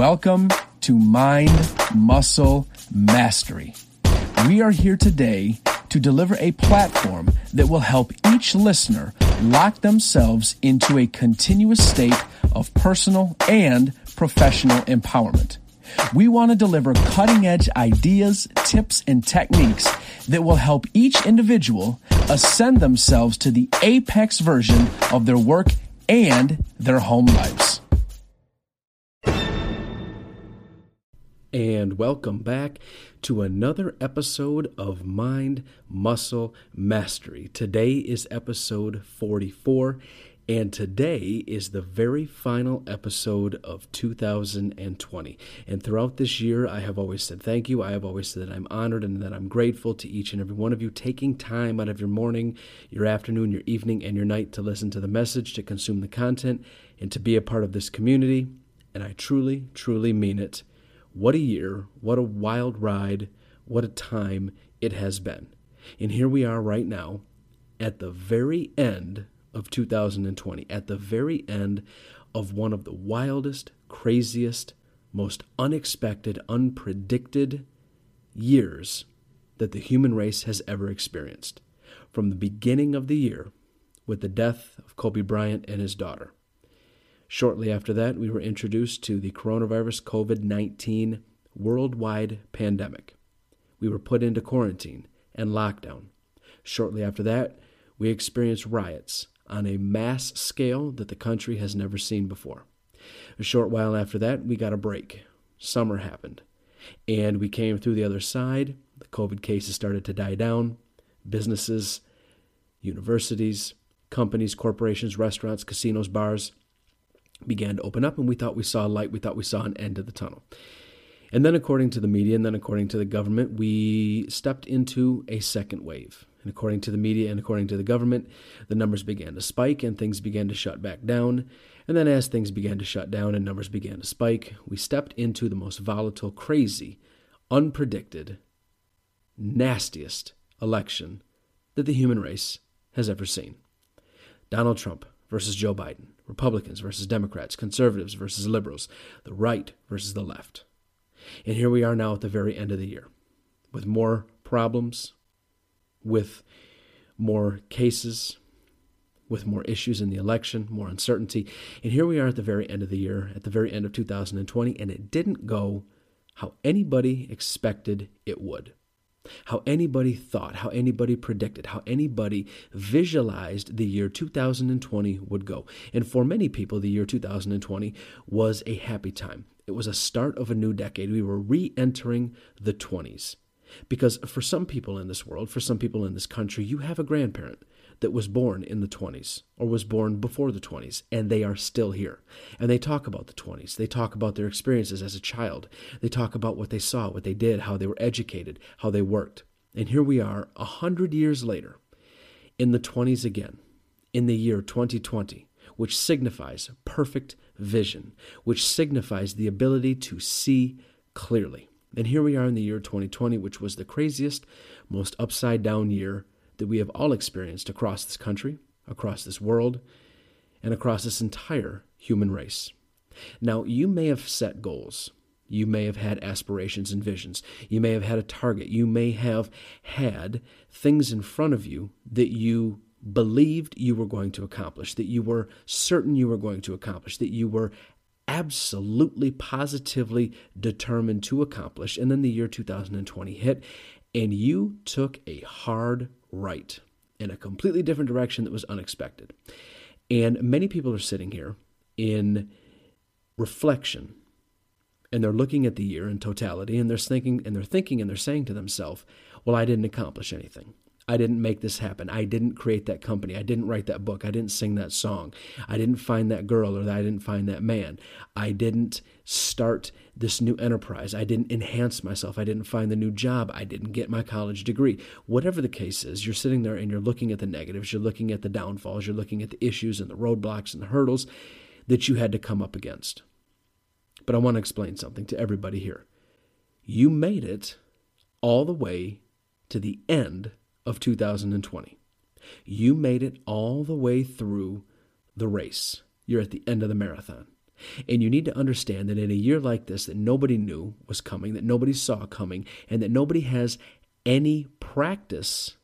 Welcome to Mind Muscle Mastery. We are here today to deliver a platform that will help each listener lock themselves into a continuous state of personal and professional empowerment. We want to deliver cutting edge ideas, tips, and techniques that will help each individual ascend themselves to the apex version of their work and their home lives. And welcome back to another episode of Mind Muscle Mastery. Today is episode 44, and today is the very final episode of 2020. And throughout this year, I have always said thank you. I have always said that I'm honored and that I'm grateful to each and every one of you taking time out of your morning, your afternoon, your evening, and your night to listen to the message, to consume the content, and to be a part of this community. And I truly, truly mean it. What a year, what a wild ride, what a time it has been. And here we are right now at the very end of 2020, at the very end of one of the wildest, craziest, most unexpected, unpredicted years that the human race has ever experienced. From the beginning of the year, with the death of Kobe Bryant and his daughter, Shortly after that, we were introduced to the coronavirus COVID 19 worldwide pandemic. We were put into quarantine and lockdown. Shortly after that, we experienced riots on a mass scale that the country has never seen before. A short while after that, we got a break. Summer happened. And we came through the other side. The COVID cases started to die down. Businesses, universities, companies, corporations, restaurants, casinos, bars began to open up, and we thought we saw light. We thought we saw an end to the tunnel. And then, according to the media and then according to the government, we stepped into a second wave. And according to the media and according to the government, the numbers began to spike and things began to shut back down. And then, as things began to shut down and numbers began to spike, we stepped into the most volatile, crazy, unpredicted, nastiest election that the human race has ever seen. Donald Trump versus Joe Biden, Republicans versus Democrats, conservatives versus liberals, the right versus the left. And here we are now at the very end of the year with more problems, with more cases, with more issues in the election, more uncertainty. And here we are at the very end of the year, at the very end of 2020, and it didn't go how anybody expected it would how anybody thought, how anybody predicted, how anybody visualized the year 2020 would go. And for many people, the year 2020 was a happy time. It was a start of a new decade. We were re entering the 20s. Because for some people in this world, for some people in this country, you have a grandparent that was born in the 20s or was born before the 20s, and they are still here. And they talk about the 20s. They talk about their experiences as a child. They talk about what they saw, what they did, how they were educated, how they worked. And here we are, a hundred years later, in the 20s again, in the year 2020, which signifies perfect vision, which signifies the ability to see clearly. And here we are in the year 2020, which was the craziest, most upside down year that we have all experienced across this country, across this world, and across this entire human race. Now, you may have set goals. You may have had aspirations and visions. You may have had a target. You may have had things in front of you that you believed you were going to accomplish, that you were certain you were going to accomplish, that you were absolutely, positively determined to accomplish. And then the year 2020 hit, and you took a hard right in a completely different direction that was unexpected. And many people are sitting here in reflection and they're looking at the year in totality and they're thinking and they're thinking and they're saying to themselves, well, I didn't accomplish anything. I didn't make this happen. I didn't create that company. I didn't write that book. I didn't sing that song. I didn't find that girl or that I didn't find that man. I didn't start this new enterprise. I didn't enhance myself. I didn't find the new job. I didn't get my college degree. Whatever the case is, you're sitting there and you're looking at the negatives. You're looking at the downfalls. You're looking at the issues and the roadblocks and the hurdles that you had to come up against. But I want to explain something to everybody here. You made it all the way to the end of 2020. You made it all the way through the race. You're at the end of the marathon. And you need to understand that in a year like this, that nobody knew was coming, that nobody saw coming, and that nobody has any practice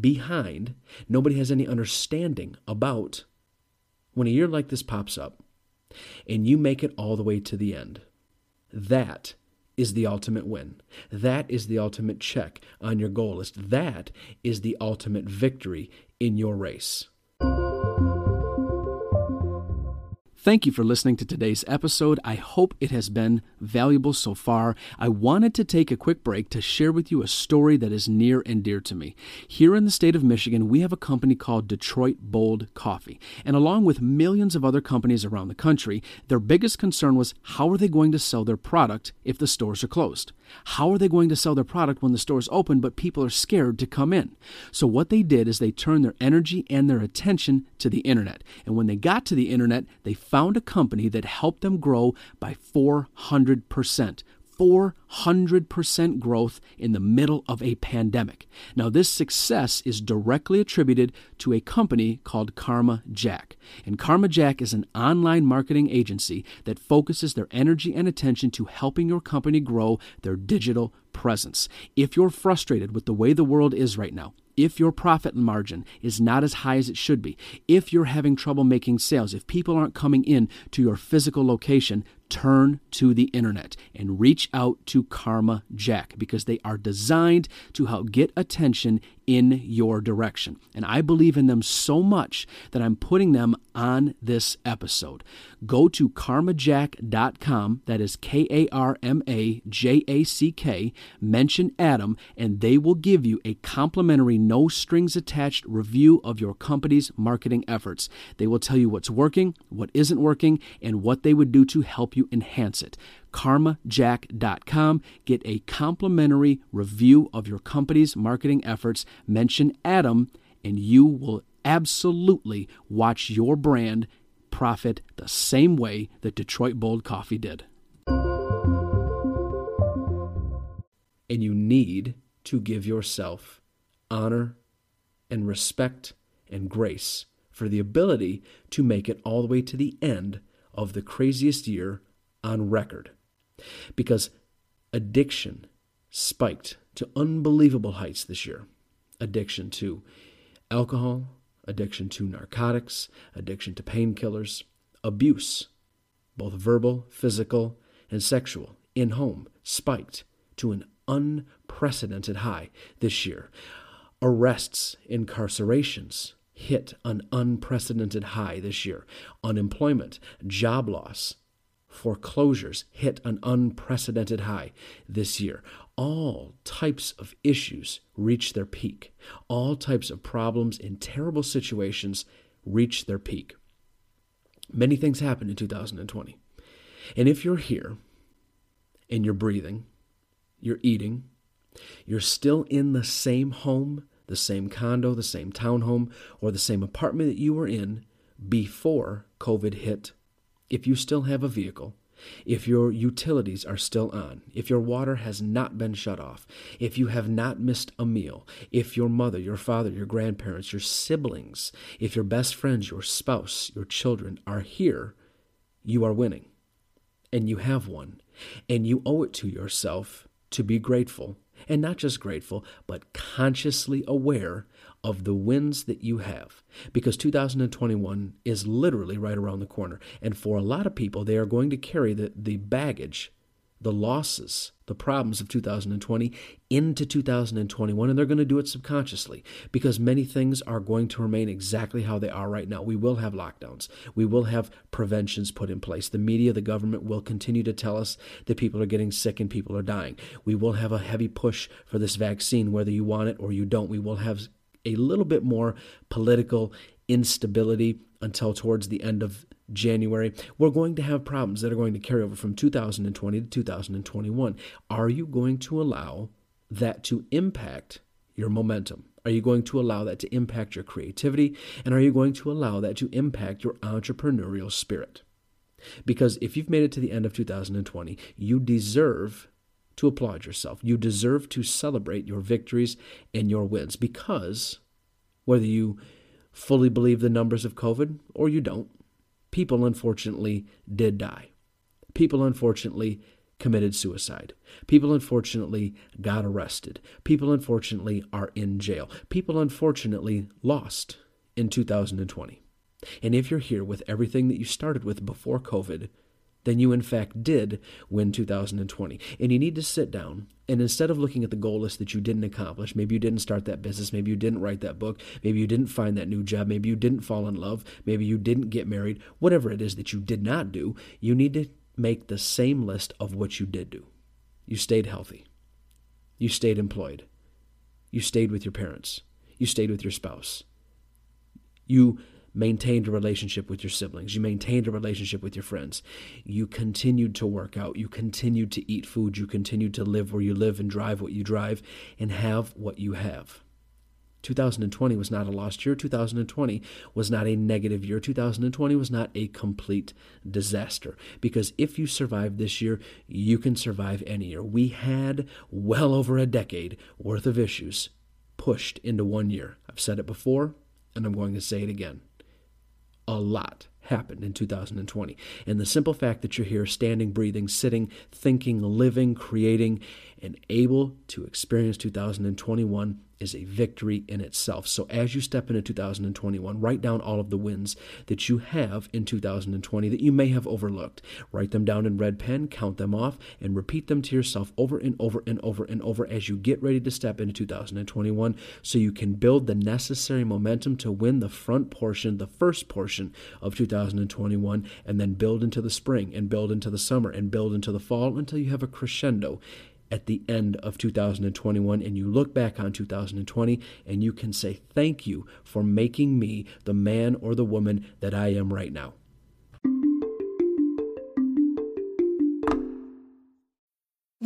behind, nobody has any understanding about when a year like this pops up and you make it all the way to the end. That is the ultimate win. That is the ultimate check on your goal list. That is the ultimate victory in your race. Thank you for listening to today's episode. I hope it has been valuable so far. I wanted to take a quick break to share with you a story that is near and dear to me. Here in the state of Michigan, we have a company called Detroit Bold Coffee. And along with millions of other companies around the country, their biggest concern was how are they going to sell their product if the stores are closed? How are they going to sell their product when the stores open but people are scared to come in? So what they did is they turned their energy and their attention to the internet. And when they got to the internet, they found found a company that helped them grow by 400%. 400% growth in the middle of a pandemic. Now, this success is directly attributed to a company called Karma Jack. And Karma Jack is an online marketing agency that focuses their energy and attention to helping your company grow their digital presence. If you're frustrated with the way the world is right now, if your profit margin is not as high as it should be, if you're having trouble making sales, if people aren't coming in to your physical location, turn to the internet and reach out to Karma Jack because they are designed to help get attention in your direction. And I believe in them so much that I'm putting them on this episode. Go to karmajack.com, that is K A R M A J A C K, mention Adam, and they will give you a complimentary, no strings attached review of your company's marketing efforts. They will tell you what's working, what isn't working, and what they would do to help you enhance it karmajack.com. Get a complimentary review of your company's marketing efforts. Mention Adam, and you will absolutely watch your brand profit the same way that Detroit Bold Coffee did. And you need to give yourself honor and respect and grace for the ability to make it all the way to the end of the craziest year on record because addiction spiked to unbelievable heights this year. Addiction to alcohol, addiction to narcotics, addiction to painkillers, abuse, both verbal, physical, and sexual, in home, spiked to an unprecedented high this year. Arrests, incarcerations hit an unprecedented high this year. Unemployment, job loss, foreclosures hit an unprecedented high this year. All types of issues reach their peak. All types of problems in terrible situations reach their peak. Many things happened in 2020. And if you're here and you're breathing, you're eating, you're still in the same home, the same condo, the same townhome, or the same apartment that you were in before COVID hit if you still have a vehicle, if your utilities are still on, if your water has not been shut off, if you have not missed a meal, if your mother, your father, your grandparents, your siblings, if your best friends, your spouse, your children are here, you are winning. And you have won. And you owe it to yourself to be grateful. And not just grateful, but consciously aware of the wins that you have because 2021 is literally right around the corner. And for a lot of people, they are going to carry the, the baggage, the losses, the problems of 2020 into 2021, and they're going to do it subconsciously because many things are going to remain exactly how they are right now. We will have lockdowns, we will have preventions put in place. The media, the government will continue to tell us that people are getting sick and people are dying. We will have a heavy push for this vaccine, whether you want it or you don't. We will have a little bit more political instability until towards the end of January, we're going to have problems that are going to carry over from 2020 to 2021. Are you going to allow that to impact your momentum? Are you going to allow that to impact your creativity? And are you going to allow that to impact your entrepreneurial spirit? Because if you've made it to the end of 2020, you deserve to applaud yourself. You deserve to celebrate your victories and your wins because whether you fully believe the numbers of COVID or you don't, people unfortunately did die. People unfortunately committed suicide. People unfortunately got arrested. People unfortunately are in jail. People unfortunately lost in 2020. And if you're here with everything that you started with before COVID, then you in fact did win 2020. And you need to sit down and instead of looking at the goal list that you didn't accomplish, maybe you didn't start that business, maybe you didn't write that book, maybe you didn't find that new job, maybe you didn't fall in love, maybe you didn't get married, whatever it is that you did not do, you need to make the same list of what you did do. You stayed healthy. You stayed employed. You stayed with your parents. You stayed with your spouse. You maintained a relationship with your siblings. You maintained a relationship with your friends. You continued to work out. You continued to eat food. You continued to live where you live and drive what you drive and have what you have. 2020 was not a lost year. 2020 was not a negative year. 2020 was not a complete disaster. Because if you survive this year, you can survive any year. We had well over a decade worth of issues pushed into one year. I've said it before, and I'm going to say it again a lot happened in 2020. And the simple fact that you're here standing, breathing, sitting, thinking, living, creating, and able to experience 2021 is a victory in itself. So as you step into 2021, write down all of the wins that you have in 2020 that you may have overlooked. Write them down in red pen, count them off, and repeat them to yourself over and over and over and over as you get ready to step into 2021 so you can build the necessary momentum to win the front portion, the first portion of 2021, and then build into the spring and build into the summer and build into the fall until you have a crescendo at the end of 2021 and you look back on 2020 and you can say, Thank you for making me the man or the woman that I am right now.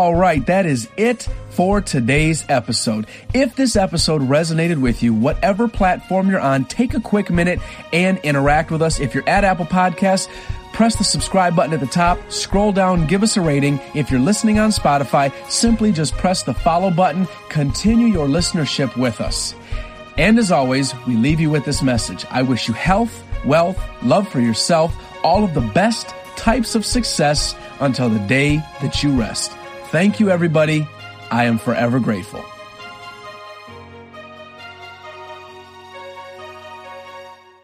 All right, that is it for today's episode. If this episode resonated with you, whatever platform you're on, take a quick minute and interact with us. If you're at Apple Podcasts, press the subscribe button at the top, scroll down, give us a rating. If you're listening on Spotify, simply just press the follow button. Continue your listenership with us. And as always, we leave you with this message. I wish you health, wealth, love for yourself, all of the best types of success until the day that you rest. Thank you, everybody. I am forever grateful.